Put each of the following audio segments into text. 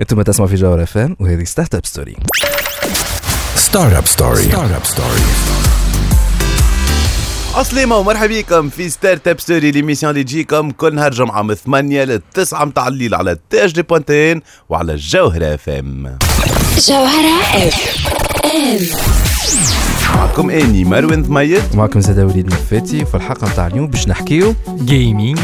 أنتم تسمعوا في جوهر اف ام وهذه ستارت اب ستوري ستارت اب ستوري ستارت اب ستوري عسلامة ومرحبا بكم في Startup Story l'émission اللي تجيكم كل نهار جمعة من 8 ل 9 متاع الليل على تاج دي بوانتين وعلى الجوهرة FM جوهرة FM معكم إني مروان ثميت معكم زاد وليد نفاتي وفي الحلقة نتاع اليوم باش نحكيو gaming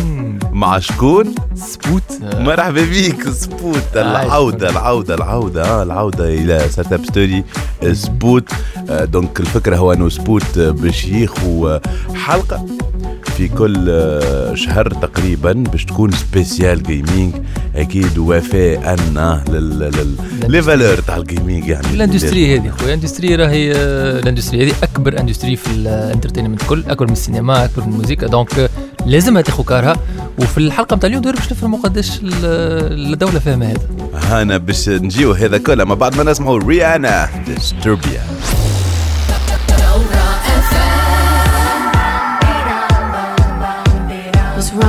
مع شكون؟ سبوت. مرحبا بيك سبوت. العودة العودة العودة آه العودة إلى Startup Story سبوت. آه، donc الفكرة هو أنه سبوت آه، باش ياخو آه، حلقة. في كل آه، شهر تقريبا باش تكون spécial gaming أكيد وفاء لل لل les valeurs تاع ال gaming يعني. الإندستري هذه خويا. ال industry راهي آه، ال industry هذه أكبر industry في ال entertainment كل أكبر من السينما أكبر من الموسيقى. donc آه، لازمها تاخذ كارها وفي الحلقة نتاع اليوم باش نفهموا قداش ال- الدولة فاهمة هذا. هانا باش نجيو هذا كله. ما بعد ما نسمعوا ريانا ديستربيا.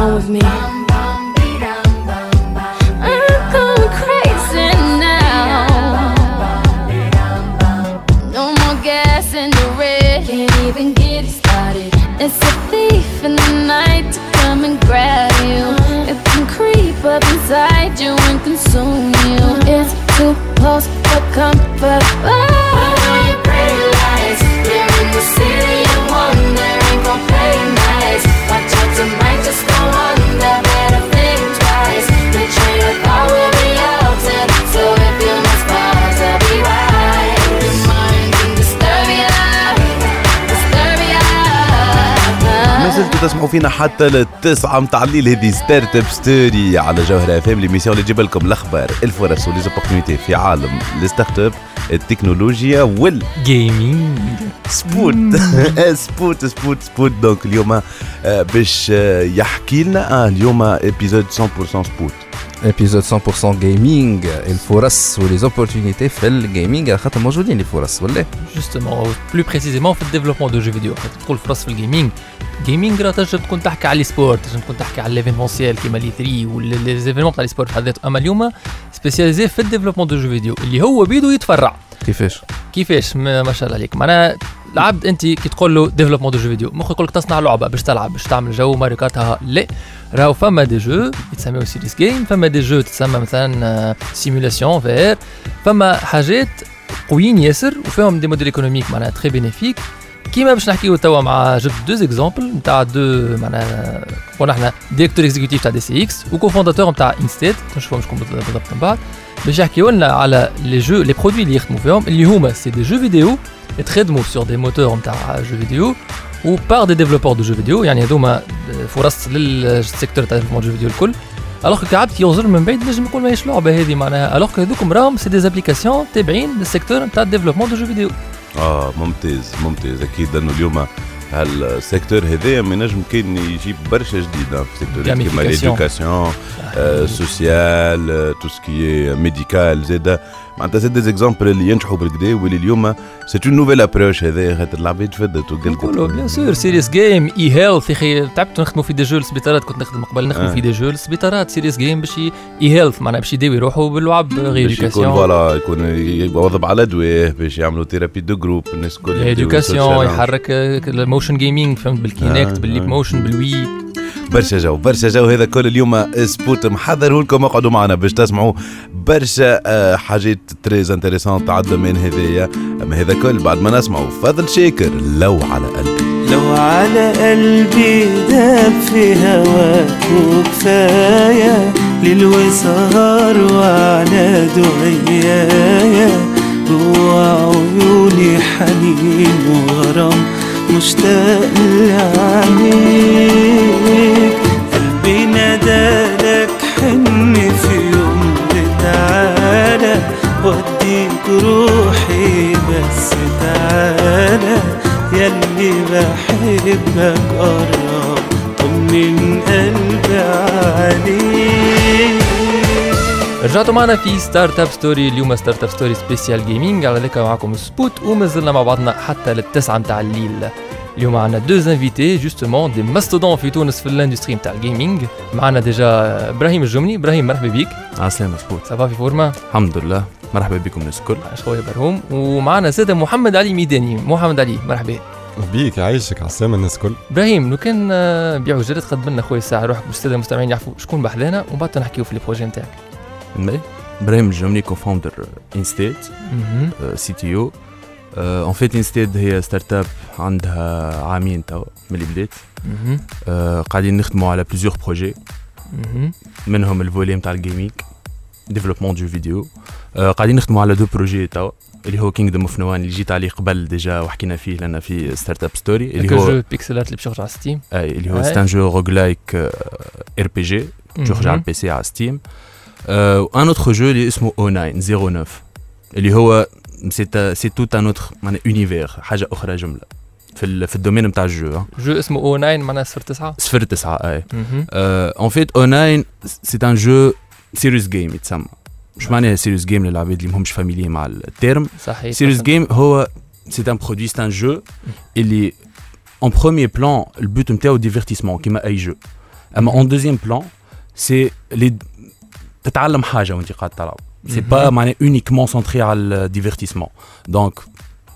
Wrong with me? I'm going crazy now. No more gas in the red. Can't even get it started. It's a thief in the night to come and grab you. It can creep up inside you and consume you. It's too close for comfort. تسمعوا فينا حتى للتسعة متاع الليل. هذه Startup Story على جوهرة FM. l'émission اللي تجيب لكم الأخبار الفرص و les opportunités في عالم ال startup التكنولوجيا وال gaming سبوت. سبوت سبوت سبوت. donc اليوم آه، باش آه، يحكي لنا آه، اليوم épisode 100% سبوت. épisode 100% gaming الفرص و les opportunités في ال gaming على خاطر موجودين les فرص ولا justement plus précisément في ال développement de jeux vidéo خاطر تدخل فرص في ال gaming gaming راه تنجم تكون تحكي على l'e-sport تنجم تكون تحكي على l'événementiel كيما l'E3 ولا les événements تاع l'e-sport في حد ذاته اما اليوم spécialisé في ال développement de jeux vidéo اللي هو بيدو يتفرع كيفاش كيفاش ما شاء الله عليك معناها العبد انت كي تقول له développement de jeux vidéo مخ يقول لك تصنع لعبه باش تلعب باش تعمل jeu ماريو كارت لا راهو فما des jeux يتسموا serious games فما des jeux تسمى مثلا simulation في فما حاجات قويين ياسر وفيهم des modèles économiques معناها très bénéfiques كيما باش نحكيو توا مع جبت deux exemples نتاع deux معناها قلنا إحنا directeur exécutif تاع DCX و co-fondateur نتاع انستيت نشوفهم شكون بالضبط من بعد باش يحكيو لنا على les jeux les produits اللي يخدموا فيهم اللي هما c'est des jeux vidéo يتخدموا sur des moteurs نتاع jeux vidéo و par des développeurs de jeux vidéo يعني هذوما فرص لل secteur تاع développement jeux vidéo الكل. الوغ كي عبد ينظر من بعيد نجم يقول ماهيش لعبة هذه معناها. الوغ هذوكم راهم سي دي زابليكاسيون تابعين للسيكتور نتاع ديفلوبمون دو جو فيديو. آه ممتاز ممتاز. أكيد أنه اليوم هالسيكتور هذايا ما ينجم كان يجيب برشا جديد في سيكتور كيما Gamification. ليدوكاسيون سوسيال تو سكي ميديكال زاد معناتها زاد دي زيكزامبل اللي ينجحوا بالكدا واللي اليوم سي اون نوفيل ابروش هذايا خاطر العباد فدت نقولوا بيان سور سيريس جيم اي هيلث يا أخي تعبت نخدموا في دي جو السبيطارات كنت نخدم قبل نخدم آه. في دي جو السبيطارات سيريس جيم باش اي health معناها باش يداوي يروحوا باللعب باش يكون voilà يكون يواظب على أدوية باش يعملوا thérapie de groupe الناس الكل يسوسيالون. يحرك ال motion gaming فهمت بال Kinect آه، بال Leap آه. Motion بال Wii برشا جو برشا جو. هذا كل اليوم سبوت محضره لكم. اقعدوا معنا باش تسمعوا برشا آه، حاجات très intéressantes تاع ال domaine هذايا. أما هذا كل بعد ما نسمعوا فضل شاكر لو على قلبي. لو على قلبي داب في هواك وكفاية ليل وسهر وعلى دعيايا. جوا عيوني حنين وغرام مشتاق لعينيك قلبي نادالك حن في يوم تعالى وديك روحي بس تعالى. ياللي بحبك قرب طمن قلبي عليك. رجعتوا معنا في Startup Story اليوم Startup Story spécial gaming على ذكر معكم سبوت ومازلنا مع بعضنا حتى للتسعة متاع الليل. اليوم معنا deux invités justement des mastodontes في تونس في ال industrie متاع ال gaming معنا déjà إبراهيم الجمني إبراهيم مرحبا بك عسلامة سبوت ça va في فورما الحمد لله. مرحبا بكم الناس الكل. خويا برهوم ومعنا سيدة محمد علي ميداني محمد علي مرحبا. بيك يعيشك على السلامة الناس الكل. إبراهيم لو كان بيعوا جرد قدم لنا خويا ساعه روحك باش السادة المستمعين يعرفوا شكون بحذانا ومن بعد نحكيو في les projets نتاعك الجمني co-founder Instead مهم. CTO en fait Instead هي startup عندها عامين توا من اللي بدات مهم. آه، قاعدين نخدموا على plusieurs projets مهم. منهم ال volet نتاع ال gaming développement de vidéo قاعدين نخدموا على deux projets توا اللي هو Kingdom of نوان اللي جيت عليه قبل déjà وحكينا فيه لنا في Startup Story اللي هو jeu pixel art اللي باش يخرج على Steam أي اللي هو. c'est un jeu roguelike RPG تخرج على ال PC على Steam un autre jeu اللي اسمه أو 9 09 اللي هو c'est c'est tout un autre معناها univers حاجة أخرى جمله في ال في ال domaine نتاع ال jeu jeu اسمه أو 9 معناها صفر تسعة صفر تسعة اي مهم. en fait أو 9 c'est un jeu serious game يتسمى مش معناها serious game للعباد اللي ماهمش familiers مع ال terme صحيح serious صحيح. game هو c'est un produit c'est un jeu اللي en premier plan ال but نتاعو divertissement كيما اي jeu اما en deuxième plan c'est اللي تتعلم حاجة وانت قاعد تلعب. c'est pas معناها uniquement centré على ال divertissement donc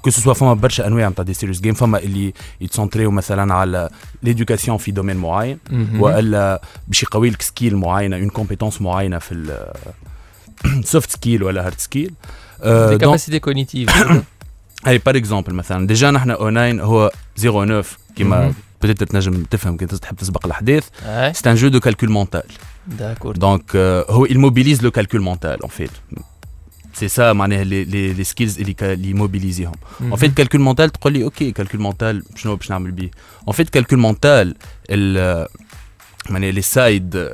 que ce soit فما برشا أنواع نتاع des serious games فما اللي يتسونتريو مثلا على l'éducation في domaine معين. وإلا باش يقوي لك skill معينة une compétence معينة في ال soft skill ولا hard skill des capacités cognitives اي par exemple مثلا déjà نحن أو 9 هو 09 كيما مهم. بتقدر تنجم تفهم كي تحب تسبق الاحداث أي. c'est un jeu de calcul mental d'accord donc هو ي mobilise le calcul mental en fait c'est ça معناها les les les skills اللي كا- اللي يموبيليزيهم مهم. en fait calcul mental تقول لي OK calcul mental شنو باش نعمل بيه؟ en fait calcul mental ال معناها les side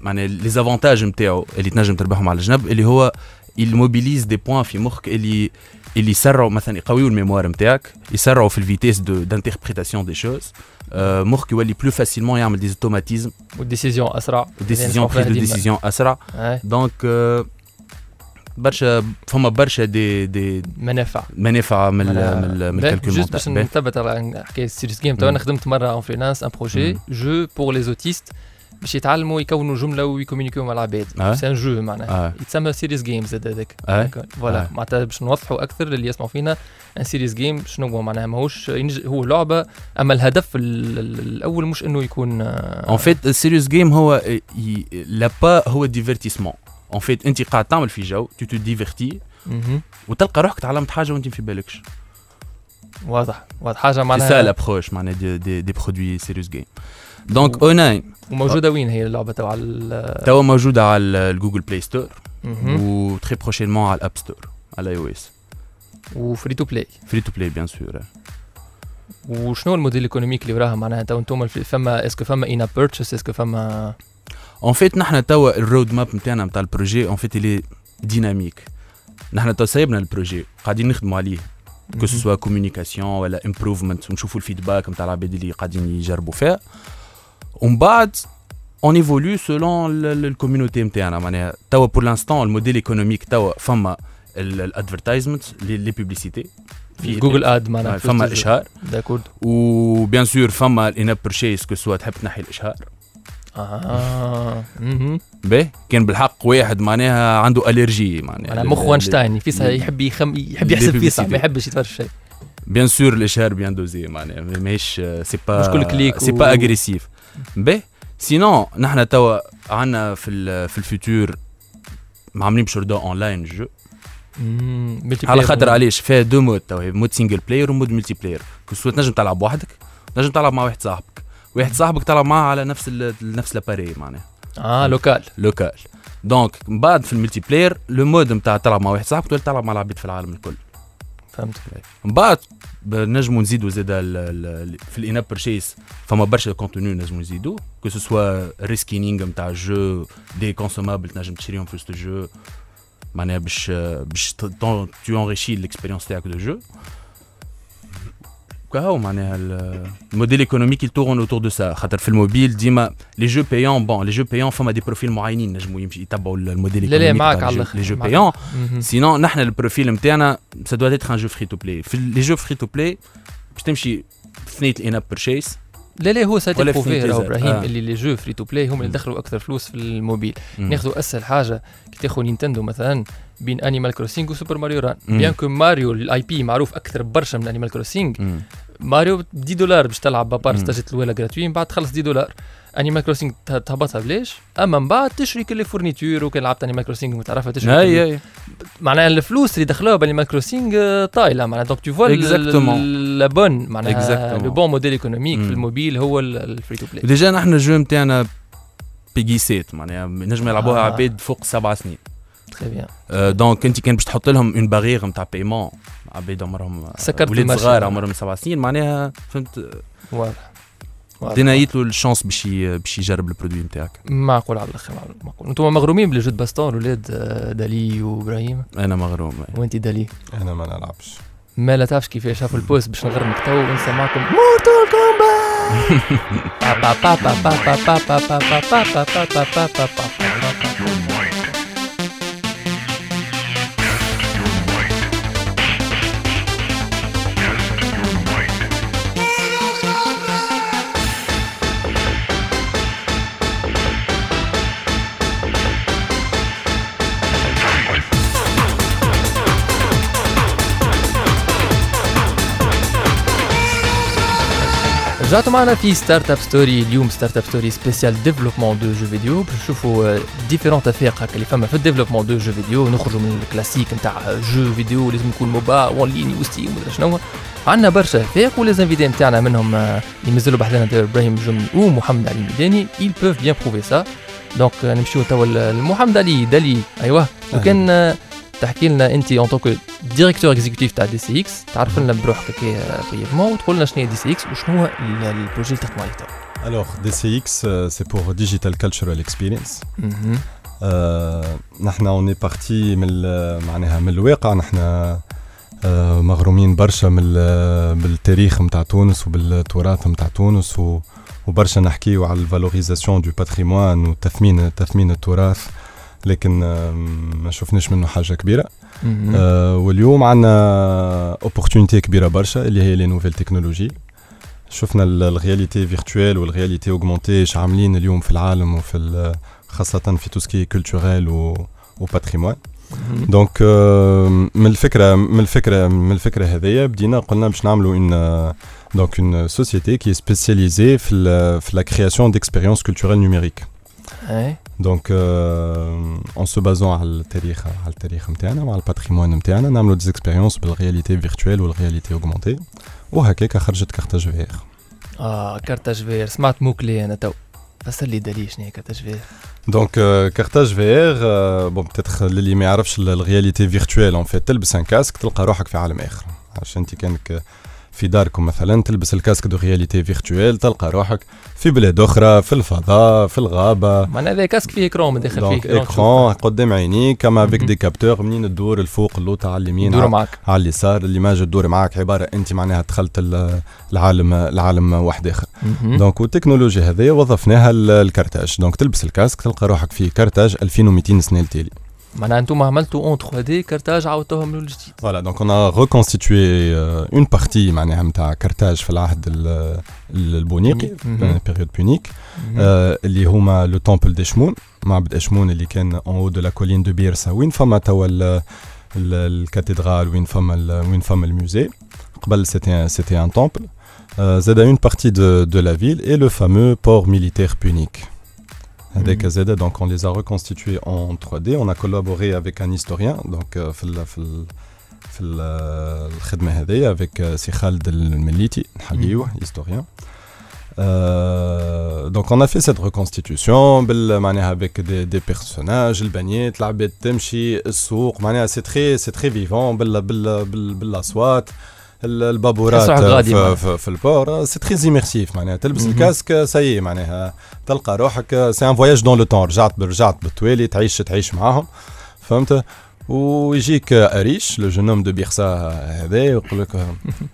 معناها les avantages نتاعو اللي تنجم تربحهم على الجنب اللي هو ي mobilise des points في مخك اللي اللي يسرعوا مثلا يقويوا ال mémoire نتاعك يسرعوا في ال vitesse de d'interprétation des choses مخك يولي plus facilement يعمل des automatismes و ال décision اسرع décision prise de décision اسرع اي donc برشا فما برشا دي دي منافع منافع من ال- من ال- من باهي، ال calcul juste باش mental نثبت على حكايه serious game توا أنا مم. خدمت مره en freelance un projet مم. jeu pour les autistes باش يتعلموا يكونوا جملة ويكومينيكيو مع العباد. آه. c'est un jeu معناها. آه. يتسمى serious game زاد هذاك. آه. voilà آه. معناتها باش نوضحوا أكثر للي يسمعوا فينا ان serious game شنو هو معناها؟ ماهوش هو لعبة أما الهدف ال- ال- الأول مش إنه يكون آه، en fait ال serious game هو ي- le but هو divertissement en fait أنت قاعد تعمل في jeu tu te divertis. وتلقى روحك تعلمت حاجة وأنت في بالكش. واضح. واضح. حاجة سي سا معناها l'approche معناها des, des, des produits serious game donc أو 9 وموجوده وين هي اللعبة تبع ال- توا موجودة على ال Google Play Store مهم. و très prochainement على ال App Store على iOS وفري تو بلاي free to play بيان سور وشنو ال modèle économique اللي وراها معناها؟ توا أنتم فما est-ce que فما in-app purchase est-ce que فما en fait نحن توا ال roadmap نتاعنا نتاع ال projet en fait اللي dynamique نحن توا سايبنا ال projet قاعدين نخدموا عليه. que ce soit communication ولا improvement ونشوفوا ال feedback نتاع العباد اللي قاعدين يجربوا فيها. ومن بعد on évolue selon ال community نتاعنا معناها توا pour l'instant ال modèle économique توا فما ال advertisement les publicités في Google Ad معناها فما اشهار d'accord و bien sûr فما ال in-app purchase que ce soit تحب تنحي الاشهار آه. باهي كان بالحق واحد معناها عنده الرجي معناها معناها مخ اينشتاين فيسا يحب يخم يحب يحسب فيسا ما يحبش يتفرج شيء bien sûr الاشهار bien dosé معناها ماهيش c'est pas مش كل clic c'est pas agressif باهي sinon نحن توا عندنا في ال- في ال futur عاملين بشردو online jeu على خاطر علاش؟ فيها deux modes توا mode single player و mode multiplayer que تنجم تلعب وحدك تنجم تلعب مع واحد صاحبك. واحد صاحبك تلعب معاه على نفس ال نفس la partie معناها. آه local local donc من بعد في ال multiplayer le mode نتاع تلعب مع واحد صاحبك تولي تلعب مع العباد في العالم الكل. فهمت من بعد نجموا نزيدوا زاد ال- ال- في ال in-app purchase فما برشا contenu نجموا نزيدوا que ce soit reskinning نتاع ال jeu des consommables تنجم تشريهم في وسط ال jeu معناها باش باش tu enrichis ال expérience تاعك de jeu كهو معناها ال- ال modèle économique ي tourne autour de ça خاطر في الموبيل ديما les jeux payants bon les jeux payants فما des profils معينين نجموا يمشي يتبعوا الموديل لا لا économique معك تاع على الآخر les jeux مهم. sinon نحن ال profil نتاعنا ça doit être un jeu free to play في les jeux free to play باش تمشي ثنية ال in-app purchase لا لا هو ولا بروفي راهو. إبراهيم آه. اللي les jeux free to play هم اللي. دخلوا أكثر فلوس في الموبيل. ناخذوا أسهل حاجة كي تاخذ Nintendo مثلا بين Animal Crossing و Super Mario Run. bien que Mario ال IP معروف أكثر برشا من Animal Crossing مم. ماريو ب 10 دولار باش تلعب بابار. stage ات الاولى gratuits من بعد تخلص 10 دولار Animal Crossing ته- تهبطها بلاش أما من بعد تشري كل fourniture وكان لعبت Animal Crossing متعرفه تشري كل- أي اي معناها الفلوس اللي دخلوها ب Animal Crossing آه، طايلة معناها donc tu vois. la bonne معناها. le bon modèle économique في. الموبيل هو ال free to play déjà نحن ال jeu نتاعنا PG sept معناها نجم يلعبوها آه. عباد فوق سبع سنين très bien آه، donc انت كان باش تحط لهم une barrière نتاع paiement عباد عمرهم سكرت ولاد. صغار عمرهم سبع سنين معناها فهمت واضح. دينايت له ال chance باش باش يجرب ال produit نتاعك معقول على الآخر معقول- أنتم مغرومين ب les jeux de baston الاولاد آه، دالي وابراهيم أنا مغروم وانت دالي أنا ما نلعبش ما لا تعرفش كيفاش شافوا ال poste باش نغرمك تو ونسمعكم Mortal Kombat رجعتوا معنا في Start-up Story اليوم Start-up Story spécial développement de jeux vidéo باش نشوفوا différentes افاق هكا اللي فما في ال développement de jeux vidéo نخرجوا من الكلاسيك نتاع jeu vidéo لازم يكون MOBA en ligne و Steam ولا شنو عندنا برشا افاق و les invités نتاعنا منهم اللي مازالوا بحذنا داير إبراهيم جمل ومحمد علي الميداني ils peuvent bien prouver ça. donc نمشيو توا لمحمد علي دالي أيوه لو كان آه، تحكي لنا انت en tant que directeur exécutif تاع DCX تعرف لنا بروحك هكا brièvement وتقول لنا شنو هي DCX وشنو هو ال- ال projet اللي تخدموا عليه Alors, DCX, euh, c'est pour Digital Cultural Experience. مهم. آه، نحن on part من معناها من الواقع نحن آه، مغرومين برشا من ال- بالتاريخ نتاع تونس وبالتراث نتاع تونس و- وبرشا نحكيو على ال valorisation du patrimoine وتثمين تثمين التراث لكن آه، ما شفناش منه حاجة كبيرة واليوم عندنا opportunité كبيرة برشا اللي هي les nouvelles technologies شفنا ال- ال réalité virtuelle و ال réalité augmentée إيش عاملين اليوم في العالم وفي ال- خاصة في توسكي كولتوريل وباتريموان مهم. donc آه، من الفكرة من الفكرة من الفكرة هذيا بدينا قلنا باش نعملوا une donc une société qui est spécialisée في ال- في la création d'expériences culturelles numériques et donc en se basant على التاريخ على التاريخ نتاعنا وعلى ال patrimoine نتاعنا نعملوا des expériences بال réalité virtuelle و ال réalité augmentée وهكاك خرجت كارتاج فير آه Carthage VR سمعت مو كلي أنا تو فسر لي دالي شنو هي كارتاج فير donc Carthage VR bon peut-être للي ما يعرفش ال réalité virtuelle en fait تلبس un casque تلقى روحك في عالم اخر عشان انت كانك في داركم مثلا تلبس ال casque de réalité virtuelle تلقى روحك في بلاد أخرى في الفضاء في الغابة. معناها هذا casque فيه écran من داخل فيه écran قدام عينيك كما avec مهم. des capteurs منين تدور الفوق اللوطه على اليمين على- معك على اليسار. اللي ما جا تدور معاك عبارة أنت معناها دخلت ال- العالم العالم واحد آخر. donc والتكنولوجيا هذه وظفناها الكارتاج. donc تلبس ال casque تلقى روحك في كارتاج 2200 سنة التالي معناها أنتم عملتوا en 3D كارتاج عاودتوها من الجديد voilà donc on a reconstitué une partie معناها نتاع كارتاج في العهد ال- ال- البونيقي مهم. période punique مهم. آه، اللي هما le temple d'Eshmoun معبد اشمون اللي كان en haut de la colline de Byrsa وين فما توا ال- ال- ال cathédrale وين فما ال- وين فما الموزي قبل سيتي سيتي ان تومبل زاد اون بارتي دو دو لا فيل اي لو فامو بور ميليتير بونيك هذاك مم. زاد donc on les a reconstitués en 3D on a collaboré avec un historien donc euh, في ال في ال في ال- الخدمة هذه avec euh, سي خالد المليتي نحييه historien. Euh, donc on a fait cette reconstitution بال معناها avec des, des personnages البنيات العباد تمشي السوق معناها c'est très c'est très vivant بال بال بال بالأصوات. ال- البابورات في. في, في ال port. c'est très immersif معناها. تلبس. ال casque c'est معناها. تلقى روحك. c'est un voyage dans le temps رجعت رجعت بالتوالي تعيش تعيش معاهم. فهمت؟ ويجيك أريش le jeune de Byrsa هذا ويقول لك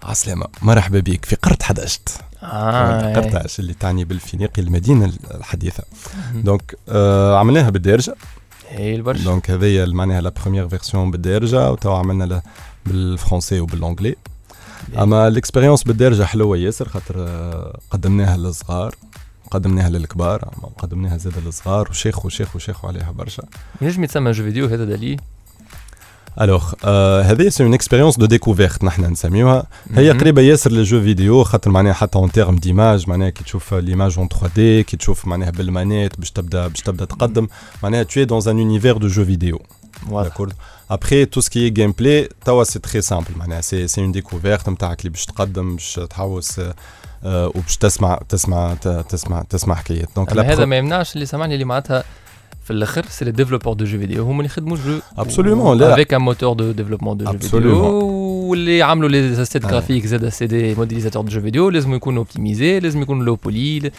عسلامة مرحبا بك في قرط 11 آه قرط 11 اللي تعني بالفينيقي المدينة الحديثة. donc آه عملناها بالدارجة. هي البرشا donc هذيا معناها la première version بالدارجة وتوا عملنا بالفرونسي وبالانجلي. أما ال expérience بالدارجة حلوة ياسر خاطر آه، قدمناها للصغار قدمناها للكبار قدمناها زاد للصغار وشيخ وشيخ وشيخ عليها برشا. ينجم يتسمى jeu vidéo هذا دالي؟ Alors آه هذه c'est une expérience de découverte نحن نسميوها. هي. قريبة ياسر لل jeu vidéo خاطر معناها حتى en termes d'image معناها كي تشوف l'image en 3D كي تشوف معناها بال manette باش تبدأ باش تبدأ تقدم. معناها dans un univers de jeu vidéo. واضح d'accord. Après tout ce qui est gameplay معناها c'est c'est une découverte نتاعك اللي باش تقدم باش تحوس وباش تسمع تسمع تسمع تسمع حكايات donc هذا ما يمنعش اللي سامعني اللي معناتها في الآخر c'est les développeurs de jeux vidéo هما اللي يخدموا jeu Absolument, لا. avec un moteur de développement de jeux vidéo. واللي عملوا les assets آه. graphiques زاد c'est des modélisateurs de jeux vidéo لازم يكونوا optimisés لازم يكونوا low poly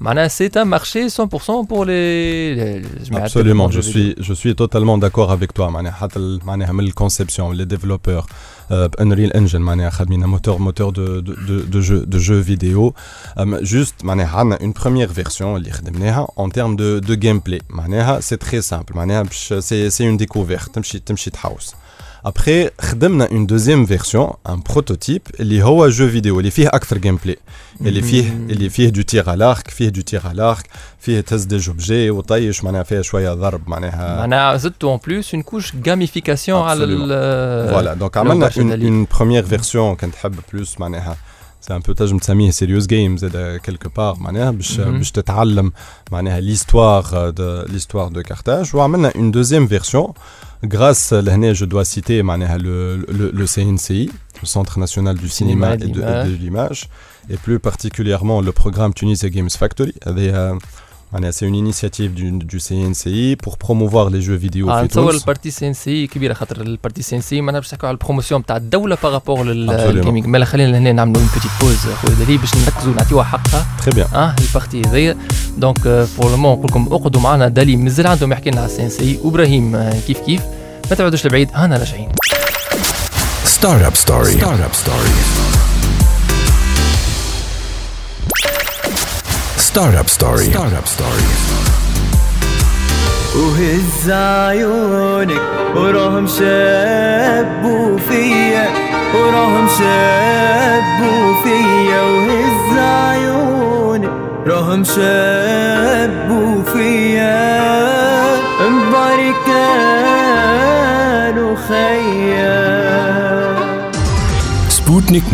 معناها c'est un marché 100% بور لي Absolument, je suis, je suis totalement d'accord avec toi. معناها حتى ال- معناها من الكونسيبسيون les développeurs euh, Unreal Engine معناها خادمين موتور موتور de, de, de, de jeu de jeu vidéo. Um, juste معناها عندنا une première version اللي خدمناها en termes de, de gameplay. معناها c'est très simple. معناها باش c'est c'est une découverte تمشي تمشي تحوس. Après خدمنا une deuxième version, un prototype اللي هو jeu vidéo اللي فيه أكثر gameplay. اللي فيه اللي فيه du tir à l'arc فيه du tir à l'arc فيه تهز des objets وطيش معناها فيها شوية ضرب معناها معناها زدتوا en plus une couche gamification على ال voilà donc لو عملنا برشا un دليل. une première version كان تحب plus معناها c'est un peu تنجم تسميه serious game زاد quelque part معناها باش مهم. باش تتعلم معناها l'histoire de l'histoire de Carthage وعملنا une deuxième version grâce لهنا je dois citer معناها le CNC le Centre national du cinéma Cinéma et de, d'image. et de l'image, et plus particulièrement le programme Tunisia Games Factory. هذه، آه، معناها C'est une initiative du, du CNCI pour promouvoir les jeux vidéo آه في نتصور تونس. ال partie CNC كبيرة خاطر ال partie CNC معناها باش نحكوا على ال promotion تاع الدولة par rapport Absolument. لل gaming مالا خلينا هنا نعملوا une petite pause خويا دليل باش نركزوا نعطيوها حقها Très bien. آه ال partie هذيا donc pour le moment نقول لكم اقعدوا معنا دالي مازال عندهم يحكي لنا على ال CNC وإبراهيم آه، كيف كيف ما تبعدوش لبعيد هانا راجعين Startup Story. Startup Story. Startup Story. Startup Story. وهز عيونك وراهم شابوا فيا وراهم شابوا فيا وهز عيونك راهم شابوا فيا انباري كانوا خيا Sputnik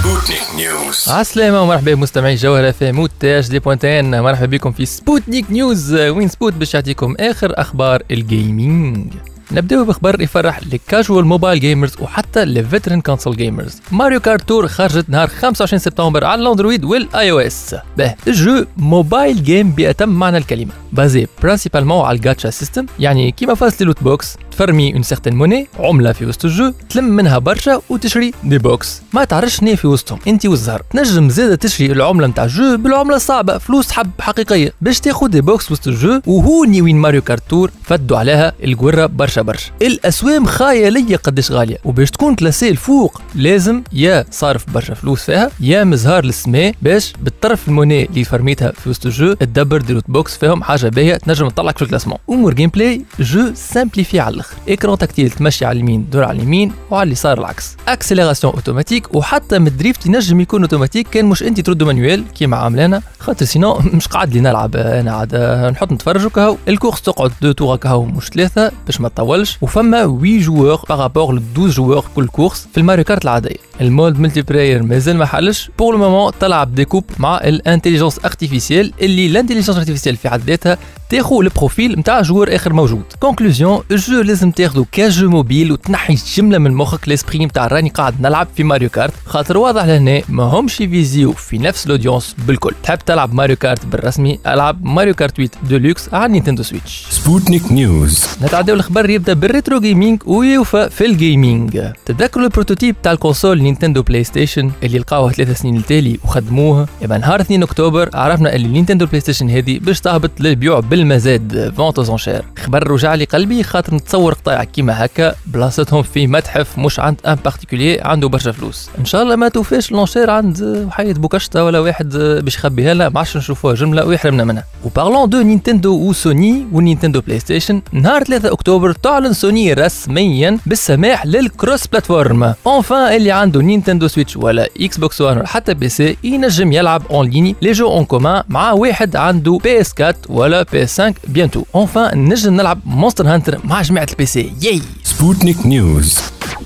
Sputnik News. عسلامة ومرحبا بمستمعي جوهرة FM THD point tn مرحبا بكم في Sputnik News وين سبوت باش يعطيكم آخر أخبار ال gaming نبداو بخبر يفرح لل casual mobile gamers وحتى ل veteran console gamers Mario Kart Tour خرجت نهار 25 سبتمبر على ال Android وال iOS به ال jeu mobile game بأتم معنى الكلمة. basé principalement على ال gacha system يعني كيما فاز loot box تفرمي une certaine monnaie عملة في وسط ال jeu تلم منها برشا وتشري des box. ما تعرفش شنو في وسطهم انت والزهر. تنجم زاده تشري العملة نتاع ال jeu بالعملة الصعبة فلوس حب حقيقية. باش تاخد des box وسط ال jeu وهوني وين Mario Kart Tour فدوا عليها القرة برشا برشا. الأسوام خيالية قداش غالية وباش تكون classé الفوق لازم يا صارف برشا فلوس فيها يا مزهار للسماء باش بالطرف ال monnaie اللي فرميتها في وسط ال jeu تدبر des box فيهم حاجة باهية تنجم تطلعك في ال classement. امور gameplay jeu simplifié على الآخر écran tactile تمشي على اليمين دور على اليمين وعلى اليسار العكس. accélération automatique وحتى من ال drift ينجم يكون اوتوماتيك كان مش انت تردو manuel كيما عاملانا خاطر sinon مش قاعد لي نلعب أنا عاد نحط نتفرج وكهو. ال course تقعد deux tours كهو مش ثلاثة باش ما تطولش. وفما 8 joueurs par rapport ل 12 joueurs كل course في ال Mario Kart العادية. ال mode multiplayer مازال ما حلش. pour moment تلعب des coupes مع ال intelligence artificielle اللي ال intelligence artificielle في حد ذاتها تاخو ال profil نتاع joueur آخر موجود. conclusion ال jeu لازم تاخذه ك jeu mobile وتنحي جملة من مخك l'esprit نتاع راني قاعد نلعب في Mario Kart. خاطر واضح لهنا ما همش يفيزيو في نفس ال audience بالكل. تحب تلعب Mario Kart بالرسمي؟ ألعب Mario Kart 8 ديلوكس على Nintendo Switch. Sputnik News. نتعداو الخبر يبدأ بال retro gaming ويوفى في ال gaming تذكروا ال prototype تاع ال console Nintendo PlayStation اللي لقاوها ثلاثة سنين التالي وخدموها يبقى نهار 2 أكتوبر عرفنا اللي Nintendo PlayStation هذه باش تهبط للبيوع بالمزاد vente aux enchères خبر رجع لي قلبي خاطر نتصور قطايع كيما هكا بلاصتهم في متحف مش عند un particulier عنده برشا فلوس. إن شاء الله ما توفاش l'enchère عند وحيد بوكشتا ولا واحد باش يخبيها لنا ما عادش نشوفوها جملة ويحرمنا منها. و parlons de Nintendo و Sony و Nintendo PlayStation نهار 3 أكتوبر تعلن سوني رسميا بالسماح لل cross-platform enfin اللي عنده Nintendo Switch ولا Xbox 1 ولا حتى PC ينجم يلعب en ligne les jeux en commun مع واحد عنده PS 4 ولا بي 5 bientôt enfin نجم نلعب Monster Hunter مع جماعة ال PC ياي Sputnik News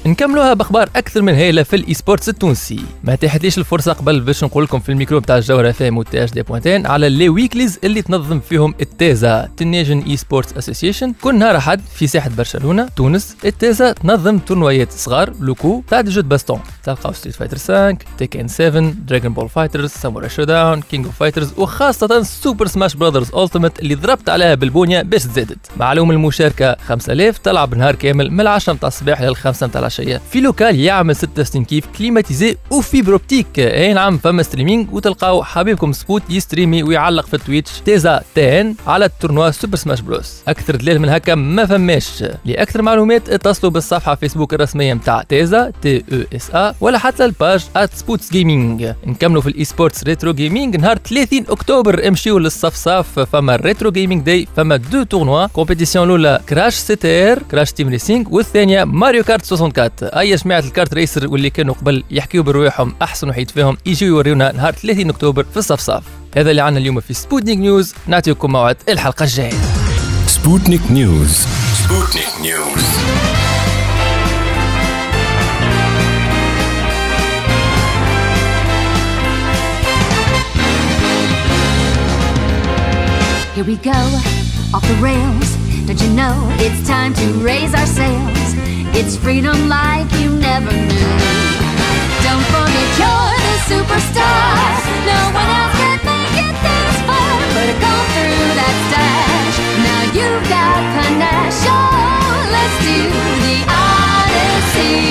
نكملوها بأخبار أكثر من هايلة في ال eSports التونسي. ما تحتليش الفرصة قبل باش نقول لكم في الميكرو بتاع الجوهرة FM وال THD point tn على les weeklies اللي تنظم فيهم ال TESA Tunisian eSports Association كل نهار أحد في ساحة برشلونة تونس ال TESA تنظم تورنويات صغار لوكو تاع des jeux baston تلقاو Street Fighter 5 Tekken 7 Dragon Ball Fighters Samurai Shodown King of Fighters وخاصة Super Smash Brothers Ultimate اللي ضربت عليها بالبونية باش تزادت معلوم المشاركة 5000 تلعب نهار كامل من 10 متاع الصباح لل 5 متاع العشية. في local يعمل 66 كيف climatisé و fibre optique. أي نعم فما streaming وتلقاو حبيبكم سبوت يستريمي ويعلق في Twitch. TESA تان على ال tournoi Super Smash Bros. أكثر دليل من هكا ما فماش. لأكثر معلومات اتصلوا بالصفحة فيسبوك الرسمية نتاع TESA T E S A ولا حتى ال page at Spots Gaming نكملوا في ال eSports retro gaming نهار 30 أكتوبر امشيو للصفصاف فما retro gaming day فما deux tournois. compétition الأولى Crash CTR Crash Team Racing والثانيه Mario Kart 64 أي جماعة ال kart racer واللي كانوا قبل يحكيوا برواحهم أحسن وحيد فيهم يجيو يوريونا نهار 30 أكتوبر في الصفصاف هذا اللي عنا اليوم في Sputnik News. نعطيكم موعد الحلقة الجاية. Sputnik News. Sputnik News. Here we go, off the rails. Don't you know it's time to raise our sails? It's freedom like you never knew. Don't forget you're the superstar. No one else can make it this far. But go through that stash. Now you've got panache. Oh, let's do the Odyssey.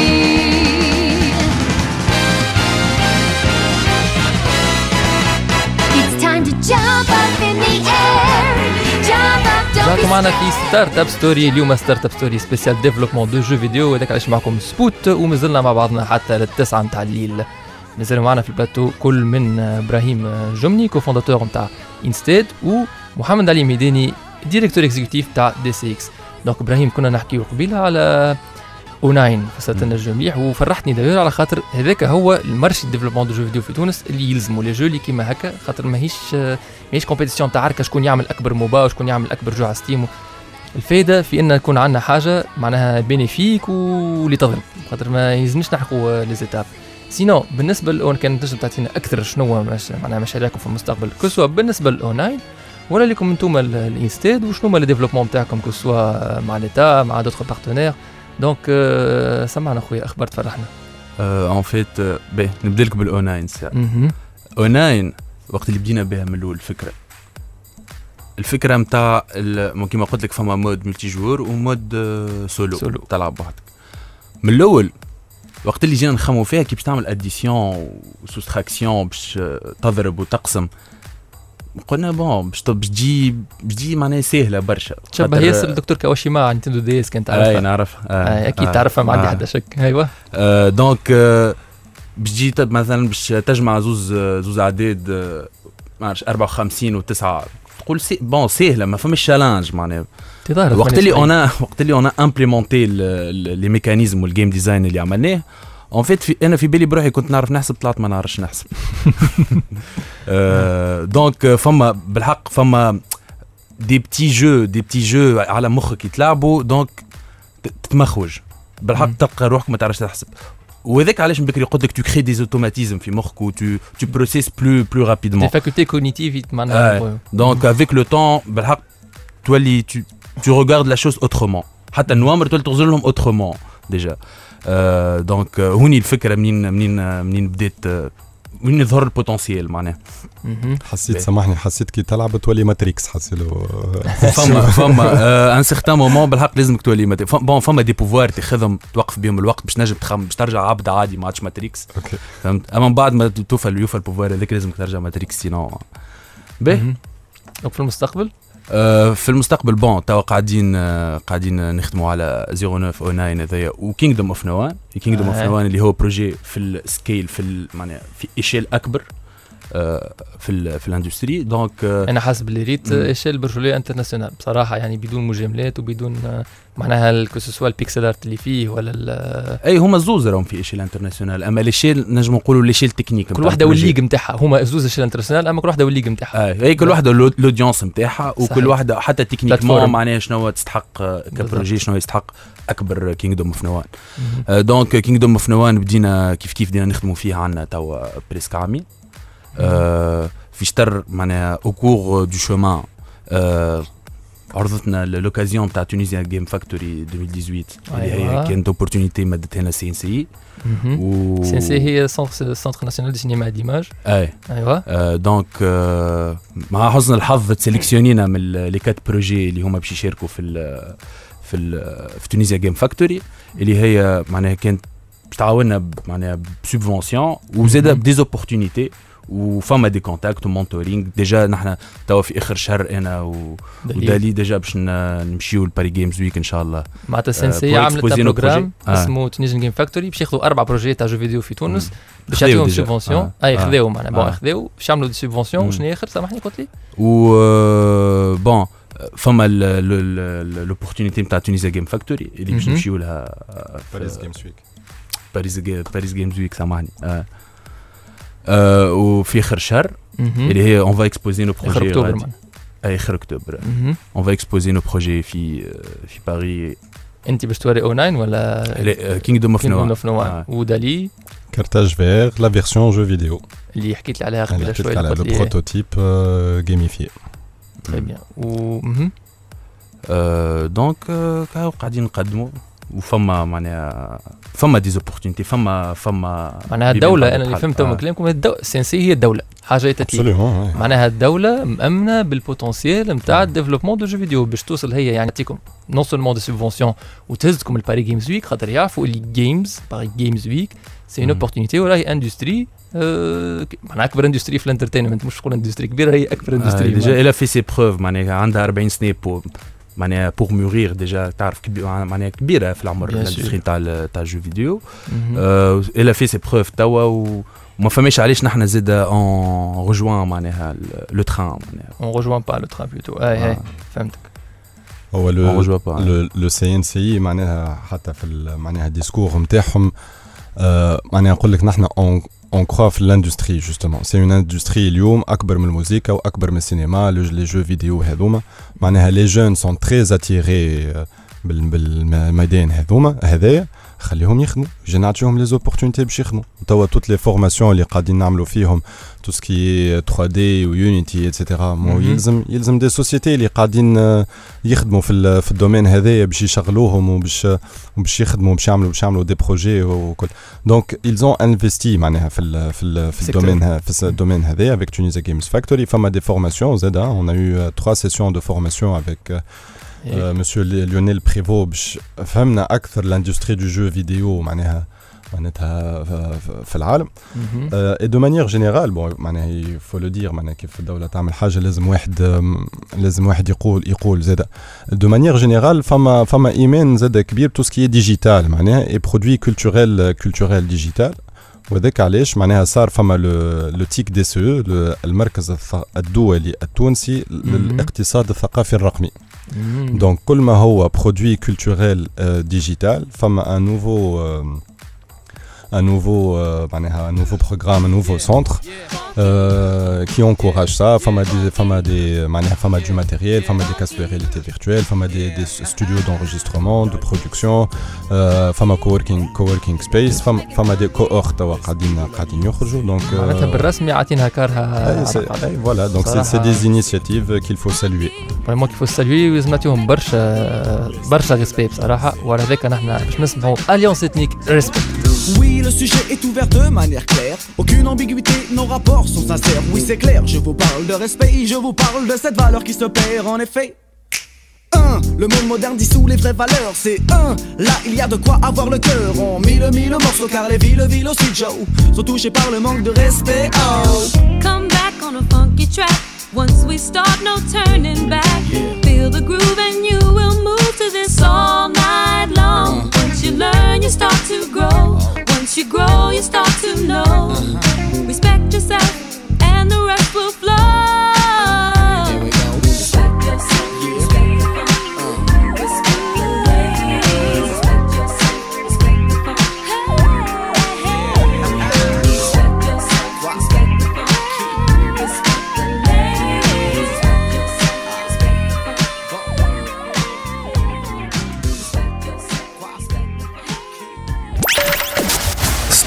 It's time to jump up in the air. رجعتوا معنا في. Startup Story اليوم Startup Story spécial développement de jeux vidéo هذاك علاش معكم سبوت ومازلنا مع بعضنا حتى للتسعة نتاع الليل مازالوا معنا في البلاتو كل من إبراهيم جمني cofondateur نتاع Instead ومحمد علي ميداني directeur exécutif نتاع DCX donc إبراهيم كنا نحكيو قبيله على أو 9 خاصة النجم مليح وفرحتني داير على خاطر هذاك هو ال marché développement de jeux vidéo في تونس اللي يلزموا les jeux اللي كيما هكا خاطر ماهيش ماهيش compétition تاع عركة شكون يعمل أكبر MOBA وشكون يعمل أكبر jeu على Steam الفايدة في أن يكون عندنا حاجة معناها bénéfique واللي تضرب خاطر ما يلزمنيش نحرقوا les étapes sinon بالنسبة للاون كان تنجم تعطينا أكثر شنو معناها مشاريعكم في المستقبل. que ce soit بالنسبة للاونلاين ولا لكم أنتم الإنستاد وشنو هما les développements تاعكم que ce soit مع l'État مع d'autres partenaires donc آه، سمعنا خويا أخبار تفرحنا. en fait باهي نبدأ لك بالاو 9 ساعة. مهم. أو 9 وقت اللي بدينا بها من الأول الفكرة. الفكرة نتاع كيما قلت لك فما mode multijoueur و mode آه، solo. solo. تلعب بوحدك. من الأول وقت اللي جينا نخمموا فيها كي باش تعمل addition و soustraction باش آه، تضرب وتقسم قلنا bon باش تجي تجي معناها سهلة برشا. تشبه ياسر الدكتور كواشيما على نينتندو دي إس كانت أي تعرفها نعرف آه، أكيد تعرفها ما عندي حتى شك. أيوه. آه، donc آه، باش تجي مثلا باش تجمع زوز آه، زوز اعداد آه، ما نعرفش 54 و9 تقول c'est bon سهلة ما فماش challenge معناها. وقت اللي أنا وقت اللي أنا implémenté les mécanismes وال game design اللي عملناه en fait في أنا في بالي بروحي كنت نعرف نحسب طلعت ما نعرفش نحسب آه، donc آه، فما بالحق فما des petits jeux des petits jeux على مخك يتلعبوا donc ت- تتمخوج. بالحق مم. تلقى روحك ما تعرفش تحسب وهذاك علاش من بكري قلت لك tu crées des automatismes في مخك و tu tu processes plus plus des rapidement facultés cognitives معناها آه. donc avec le temps بالحق تولي tu tu regardes la chose autrement حتى ال numéros تولي تغزر لهم autrement déjà آه donc آه، هوني الفكرة منين منين آه، منين بديت آه، وين يظهر ال potentiel معناها. حسيت. سامحني حسيت كي تلعب تولي Matrix حاصيلو فما فما un certain moment بالحق لازمك تولي مات- فم- bon فما des pouvoirs تاخذهم توقف بهم الوقت باش تنجم تخمم باش ترجع عبد عادي ما عادش Matrix OK فهمت؟ أما من بعد ما توفى يوفى ال pouvoir هذاك لازمك ترجع Matrix sinon باهي. donc في المستقبل؟ آه، في المستقبل bon توا قاعدين آه، قاعدين نخدموا على 0909 هذايا و Kingdom of Noah Kingdom of آه. Noah اللي هو projet في ال scale في معناها في échelle أكبر آه، في ال في ال industrie donc آه، أنا حاسب اللي ريت مم. échelle برجولية international بصراحة يعني بدون مجاملات وبدون آه، معناها que ال pixel art اللي فيه ولا أي هما زوز راهم في échelle internationale أما l'échelle نجم نقولوا l'échelle technique كل ال projet. وال LED نتاعها هما زوز échelle internationale أما كل واحدة والليج نتاعها هي كل واحدة لو- ال audience نتاعها. وكل واحدة حتى techniquement plateforme. معناها شنو تستحق آه، ك projet شنو يستحق أكبر Kingdom of Noah. آه، donc Kingdom of Noah بدينا كيف كيف بدينا نخدموا فيها عندنا توا presque عامين آه، في شتر معناها au cours du chemin عرضتنا l'occasion تاع Tunisia Game Factory 2018 اللي أيوة. هي كانت opportunité مدتها لنا CNC مهم. و CNC هي Centre national du cinéma d'image اي أيوه آه، donc آه، مع حسن الحظ ت sélectionné نا من ال- les quatre projets اللي هما باش يشاركوا في ال في ال في Tunisia Game Factory اللي هي معناها كانت باش تعاوننا ب- معناها ب subvention وزاده مهم. ب des opportunités وفما des contacts و mentoring déjà نحن توا في آخر شهر أنا و- دليل. ودالي déjà باش نمشيو ل Paris Games Week إن شاء الله معناتها سensei pour عملت programme. آه. اسمه Tunisian Game Factory باش ياخذوا أربع projet يات تاع jeux vidéo في تونس باش يعطيهم déjà. subvention آه. أي آه. خذاو معناها bon آه. خذاو باش يعملوا des subventions مم. وشنو آخر سامحني قلت لي و آه، bon فما l'opportunité نتاع Tunisia Game Factory اللي باش. نمشيو لها آه، Paris Games Week Paris Paris Games Week سامحني آه. آه وفي اخر شهر مهم. اللي هي on va exposer nos اخر projets اكتوبر غادي- معناها. اي اخر اكتوبر مهم. اون فا اكسبوزي نو بروجي في آه، في باري انت باش توري أو 9 ولا كينجدوم اوف Kingdom نوان of Noah ودالي كارتاج فير لا فيرسيون جو فيديو اللي حكيت لي عليها اللي قبل حكيت شوية لك على قلت لو لي بروتوتيب جيميفي تري بيان و مهم. دونك كاو قاعدين نقدموا وفما معناها فما ديزوبورتونيتي فما فما معناها الدولة أنا اللي. فهمته من آه. كلامكم الدو... CNC هي الدولة حاجة تتلي absolument معناها الدولة مأمنة بال potentiel نتاع ال développement de jeux vidéo باش توصل هي يعني تعطيكم non seulement des subventions وتهزكم ال Paris Games Week خاطر يعرفوا اللي Games Paris Games Week c'est une مم. opportunité وراهي industrie معناها أكبر industrie في ال entertainment مش نقول industrie كبيرة هي أكبر آه، industrie déjà الا في ses preuves معناها عندها 40 سنة معناها pour mourir déjà تعرف كبير معناها كبيرة في العمر ال industrie تاع تاع ال jeux vidéo مهم. آه، إلا fait ses preuves توا وما فماش علاش نحن زاد on rejoint معناها le train معناها on rejoint pas le train plutôt اي اي. فهمتك هو on le. le le CNC معناها حتى في معناها ال discours نتاعهم آه، معناها نقول لك نحن on on croit في ال industrie justement c'est une industrie اليوم اكبر من الموسيقى واكبر من السينما le- les jeux vidéo هذوما معناها les jeunes sont très attirés بالميدان هذوما هذايا خليهم يخدموا جي نعطيهم les opportunités باش يخدموا توا toutes les formations اللي قاعدين نعملوا فيهم tout ce qui est 3D و Unity et cetera mais مهم. يلزم يلزم des sociétés اللي قاعدين آه، يخدموا في ال- في ال domaine هذايا باش يشغلوهم وباش وباش يخدموا باش يعملوا باش يعملوا des projets وكل donc ils ont investi معناها في ال في ال في Secteur. ال domaine ه- في ال domaine هذايا avec Tunisia Games Factory فما des formations زادا on a eu euh, trois sessions de formation avec euh, إيه. مسيو ليونيل بريفو باش فهمنا أكثر l'industrie du jeu vidéo معناها معناتها ف- ف- في العالم. مهم. et de manière générale bon معناها il faut le dire معناها كيف الدولة تعمل حاجة لازم واحد أم، لازم واحد يقول يقول زاد de manière générale فما فما إيمان زاد كبير tout ce qui est digital معناها et produit culturel culturel digital وذاك علاش؟ معناها صار فما le le TICDCE المركز الث- الدولي التونسي للاقتصاد الثقافي الرقمي. مهم. donc كل ما هو produit culturel digital فما un nouveau un nouveau euh, معناها un nouveau programme un nouveau centre euh, qui encourage ça فما des فما des معناها فما du matériel فما des casques de réalité virtuelle فما des, des studios d'enregistrement de production euh, فما coworking coworking space فما فما des cohortes توا قاعدين قاعدين يخرجوا donc euh, معناتها بالرسمي عاطينها كارها أي c'est- أي voilà donc c'est c'est des initiatives qu'il faut saluer فريمون كيفو سالوي ولازم نعطيهم برشا برشا ريسبي بصراحه وعلى ذاك نحن باش نسمعوا اليونس اثنيك ريسبي Oui, le sujet est ouvert de manière claire. Aucune ambiguïté, nos rapports sont sincères. Oui, c'est clair, je vous parle de respect, je vous parle de cette valeur qui se perd en effet. 1. Le monde moderne dissout les vraies valeurs, c'est 1. Là, il y a de quoi avoir le cœur. On mille, mille morceaux car les villes, villes aussi, Joe, sont touchées par le manque de respect. Oh. Come back on a funky track. Once we start, no turning back. Feel the groove and you will move to this all night long. Once you learn, you start to grow. You grow, you start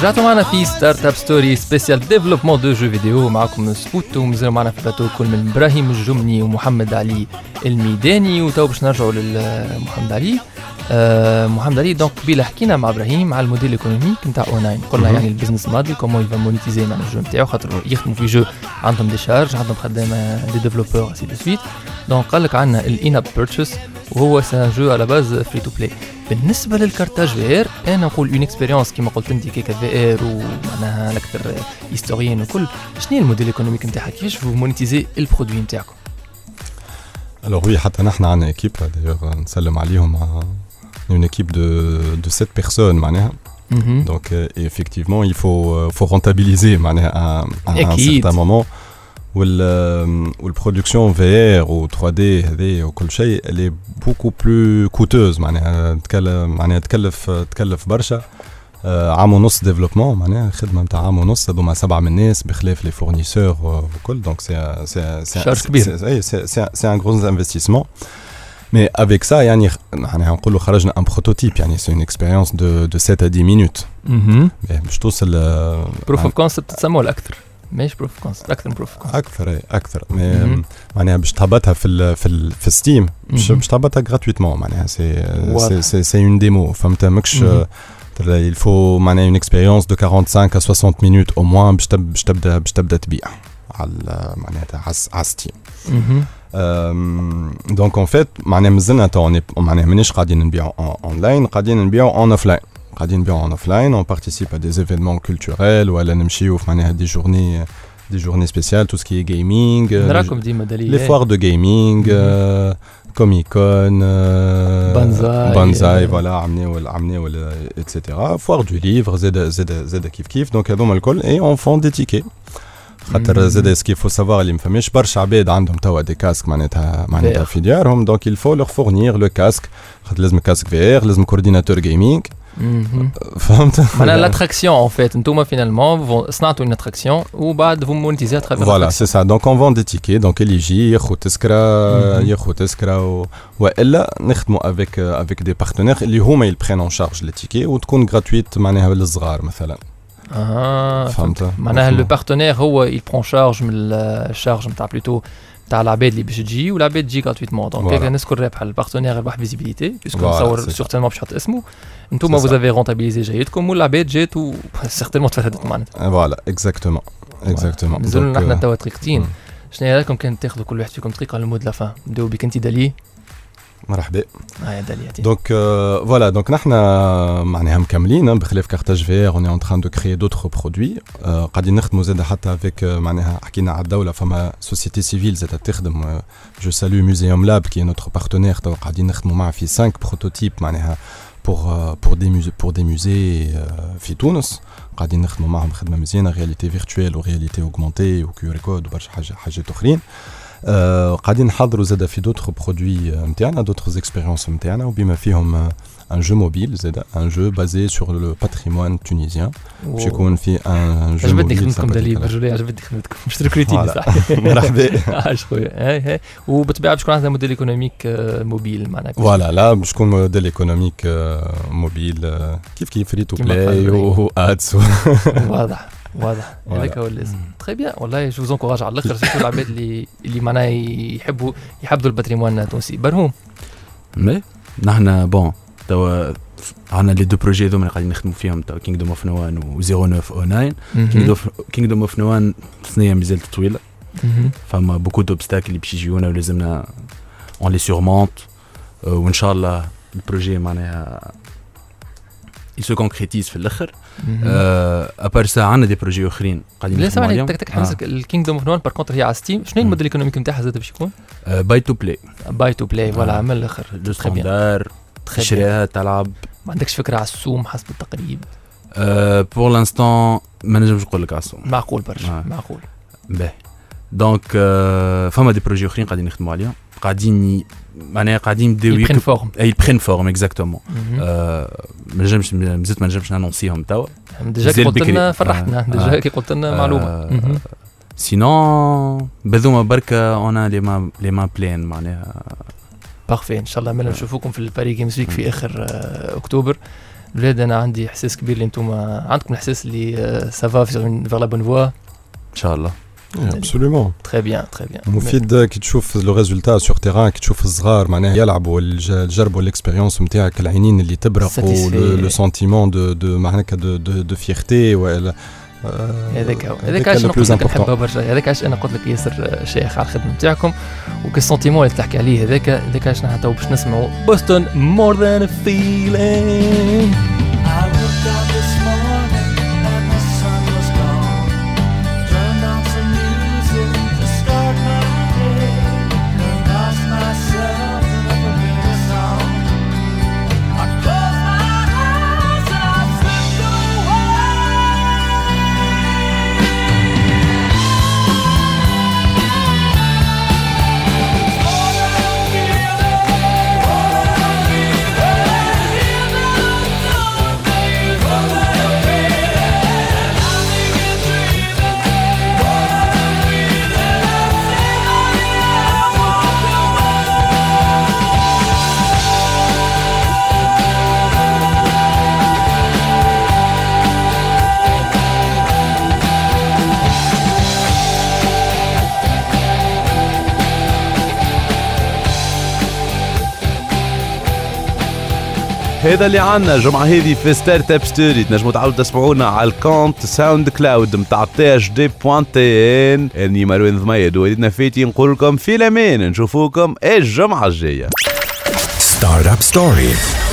رجعتوا معنا في Startup Story spécial développement de jeux vidéo معكم سبوت ومازالوا معنا في البلاتو كل من إبراهيم الجمني ومحمد علي الميداني وتو باش نرجعوا لمحمد علي آه محمد علي donc قبيله حكينا مع إبراهيم على ال modèle économique نتاع اونلاين قلنا يعني ال business model comment il va monétiser مع ال jeu نتاعو خاطر يخدموا في jeu عندهم des charges عندهم خدامه des développeurs ainsi de suite donc قال لك عندنا ال in-app purchase وهو c'est un jeu على base free to play بالنسبة لل Carthage VR أنا نقول une expérience كيما قلت انت كيكا VR ومعناها الاكثر historien وكل. شنو هي ال modèle économique نتاعها كيفاش vous monétisez ال produit نتاعكم؟ Alors oui, حتى نحن عندنا équipe d'ailleurs نسلم عليهم une équipe de, de 7 personnes معناها. مهم. Donc euh, effectivement, il faut euh, faut rentabiliser معناها à, à un certain moment. وال وال production VR و 3D هذه وكل شيء elle est beaucoup plus coûteuse. معناها تكلف معناها تكلف تكلف برشا. آه، عام ونص développement معناها خدمة نتاع عام ونص. هذوما سبعة من الناس بخلاف les fournisseurs وكل. دونك سي سي شارج كبير. c'est c'est un gros investissement mais avec ça يعني خ- معناها نقولوا خرجنا un prototype يعني c'est une expérience de de 7 à 10 minutes مهم. باش توصل آه، proof of concept تسموه الأكثر. ماشي proof concept أكثر من proof concept أكثر اي أكثر. معناها باش تهبطها في ال في ال في Steam باش تهبطها gratuitement معناها c'est. c'est c'est une démo فهمت؟ ماكش il faut معناها une expérience de 45 à 60 minutes au moins باش باش تبدا باش تبدأ تبيع على معناتها على Steam. donc en fait معناها مازلنا تو معناها مانيش قاعدين نبيعوا اونلاين قاعدين نبيعوا en offline قاعدين نبيعوا اون اوف لاين اون participe à des événements culturels ولا نمشيو في معناها des journées des journées spéciales tout ce qui est gaming euh, نراكم ديما دليل les foires de gaming euh, Comic Con euh, Banzai, Banzai euh, voilà عملناو عملناو etc foire du livre زاد زاد زاد كيف كيف donc هذوما الكل et on vend des tickets خاطر مم. زاد ce qu'il faut savoir اللي ما فماش برشا عباد عندهم توا des casques معناتها معناتها VR. في ديارهم donc il faut leur fournir le casque خاطر لازم casque VR لازم ordinateur gaming مهم. فهمت معناها l'attraction en fait انتوما finalement صنعتوا une attraction وبعد vous monétisez à travers voilà c'est ça donc on vend des tickets donc اللي يجي ياخذ تذكره مهم. ياخذ تذكره و... والا نخدموا avec avec des partenaires اللي هما prennent en charge les tickets وتكون gratuite معناها للصغار مثلا آه فهمت معناها le partenaire هو il prend charge من ال charge نتاع بلوتو نتاع العباد اللي باش تجي والعباد تجي gratuitement. donc Voilà. هيك نذكر رابحه ال partenaire ربح visibilité parce que نصور. certainement باش يحط اسمه. vous ça. avez rentabilisé جيدكم والعباد جات و certainement تفردت معناتها voilà exactement exactement مازلنا نحن توا طريقتين. شنو هي رأيكم؟ كان تاخذوا كل واحد فيكم طريقة لل mot de la fin نبداو بك أنت دالي مرحبا. آه دالي هاتي. donc voilà donc نحنا معناها مكملين بخلاف Carthage VR on est en train de créer d'autres produits قاعدين نخدموا زاد حتى avec معناها حكينا على الدولة. فما société civile زاد تخدم. je salue Museum Lab qui est notre partenaire تو قاعدين نخدموا معاه في 5 prototypes معناها pour pour des musées pour des musées في تونس. قاعدين نخدموا معهم خدمة مزيانة réalité virtuelle و réalité augmentée و QR code وبرشا حاجة حاجات أخرين. آه، قاعدين نحضروا زاد في d'autres produits نتاعنا d'autres expériences نتاعنا وبما فيهم un jeu mobile زاد un jeu basé sur le patrimoine tunisien باش و- يكون في un jeu عجبتني موبيل خدمتكم دليل sympathique. برجولي عجبتني خدمتكم مش تركريتيني voilà. صح مرحبا عاش خويا هاي هاي وبالطبيعه باش يكون عندنا modèle économique آه، موبيل معناها voilà لا باش تكون modèle économique آه، موبيل آه، كيف كيف free to كيما play قال وادس واضح واضح. هذاك هو اللازم très bien والله je vous encourage على الآخر surtout العباد اللي اللي معناها يحبوا يحبوا ال patrimoine التونسي. برهوم. mais نحن bon توا عندنا les deux projets هذوما اللي قاعدين نخدموا فيهم توا Kingdom of No One و 09 أو 9 Kingdom of No One ثنيه مازالت طويلة. فما beaucoup d'obstacles اللي باش يجيونا ولازمنا on les surmonte وإن شاء الله ال projet معناها il se concrétise في الأخر. à part ça عندنا des projets آخرين قاعدين لا عليهم. تك تك حمسك ال Kingdom of No One par contre هي على Steam شنو ال modèle économique نتاعها زاد باش يكون؟ pay to play pay to play voilà آه. من الأخر. Bien. standard. تشريها تلعب. ما عندكش فكرة على السوم حسب التقريب؟ pour l'instant ما نجمش نقول لك عصو معقول برشا آه. معقول. باهي donc فما des projets اخرين قاعدين نخدموا عليهم قاعدين معناها قاعدين يبداو ي prennent forme et prennent forme exactement. ما نجمش مازلت ما نجمش ن annonci هم توا déjà كي قلت لنا. فرحتنا. déjà. كي قلت لنا. معلومه. sinon بهذوما بركة أنا لي ما لي ما بلان معناها parfait ان شاء الله مالا نشوفوكم في ال Paris Games Week في اخر اكتوبر الولاد أنا عندي احساس كبير اللي أنتم عندكم الاحساس اللي ça va vers la bonne voie ان شاء الله absolument très bien très bien مفيد كي تشوف le résultat sur terrain كي تشوف الصغار معناها يلعبوا يجربوا ال expérience نتاعك العينين اللي تبرق. le sentiment de de معناها de de ولا آه، هذاك هو هذاك علاش بلوز لك نحبها برشا هذاك علاش أنا قلت لك ياسر آه، شيخ على الخدمه نتاعكم وهاك ال sentiment اللي تحكي عليه هذاك هذاك علاش نحن تو باش نسمعوا Boston More Than Feeling هذا اللي عنا الجمعة هذه في Startup Story تنجموا تعاودوا تسمعونا على ال compte SoundCloud نتاع THD point TN إني مروان ضميد وليدنا فيتي نقول لكم في الأمان نشوفوكم الجمعة الجاية. Startup Story.